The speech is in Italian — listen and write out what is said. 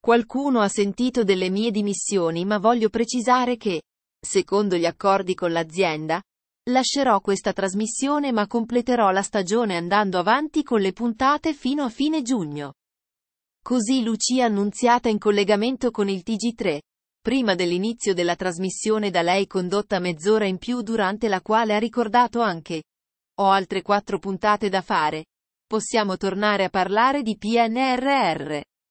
Qualcuno ha sentito delle mie dimissioni ma voglio precisare che, secondo gli accordi con l'azienda, lascerò questa trasmissione ma completerò la stagione andando avanti con le puntate fino a fine giugno. Così Lucia Annunziata in collegamento con il TG3, prima dell'inizio della trasmissione da lei condotta mezz'ora in più durante la quale ha ricordato anche ho altre quattro puntate da fare. Possiamo tornare a parlare di PNRR.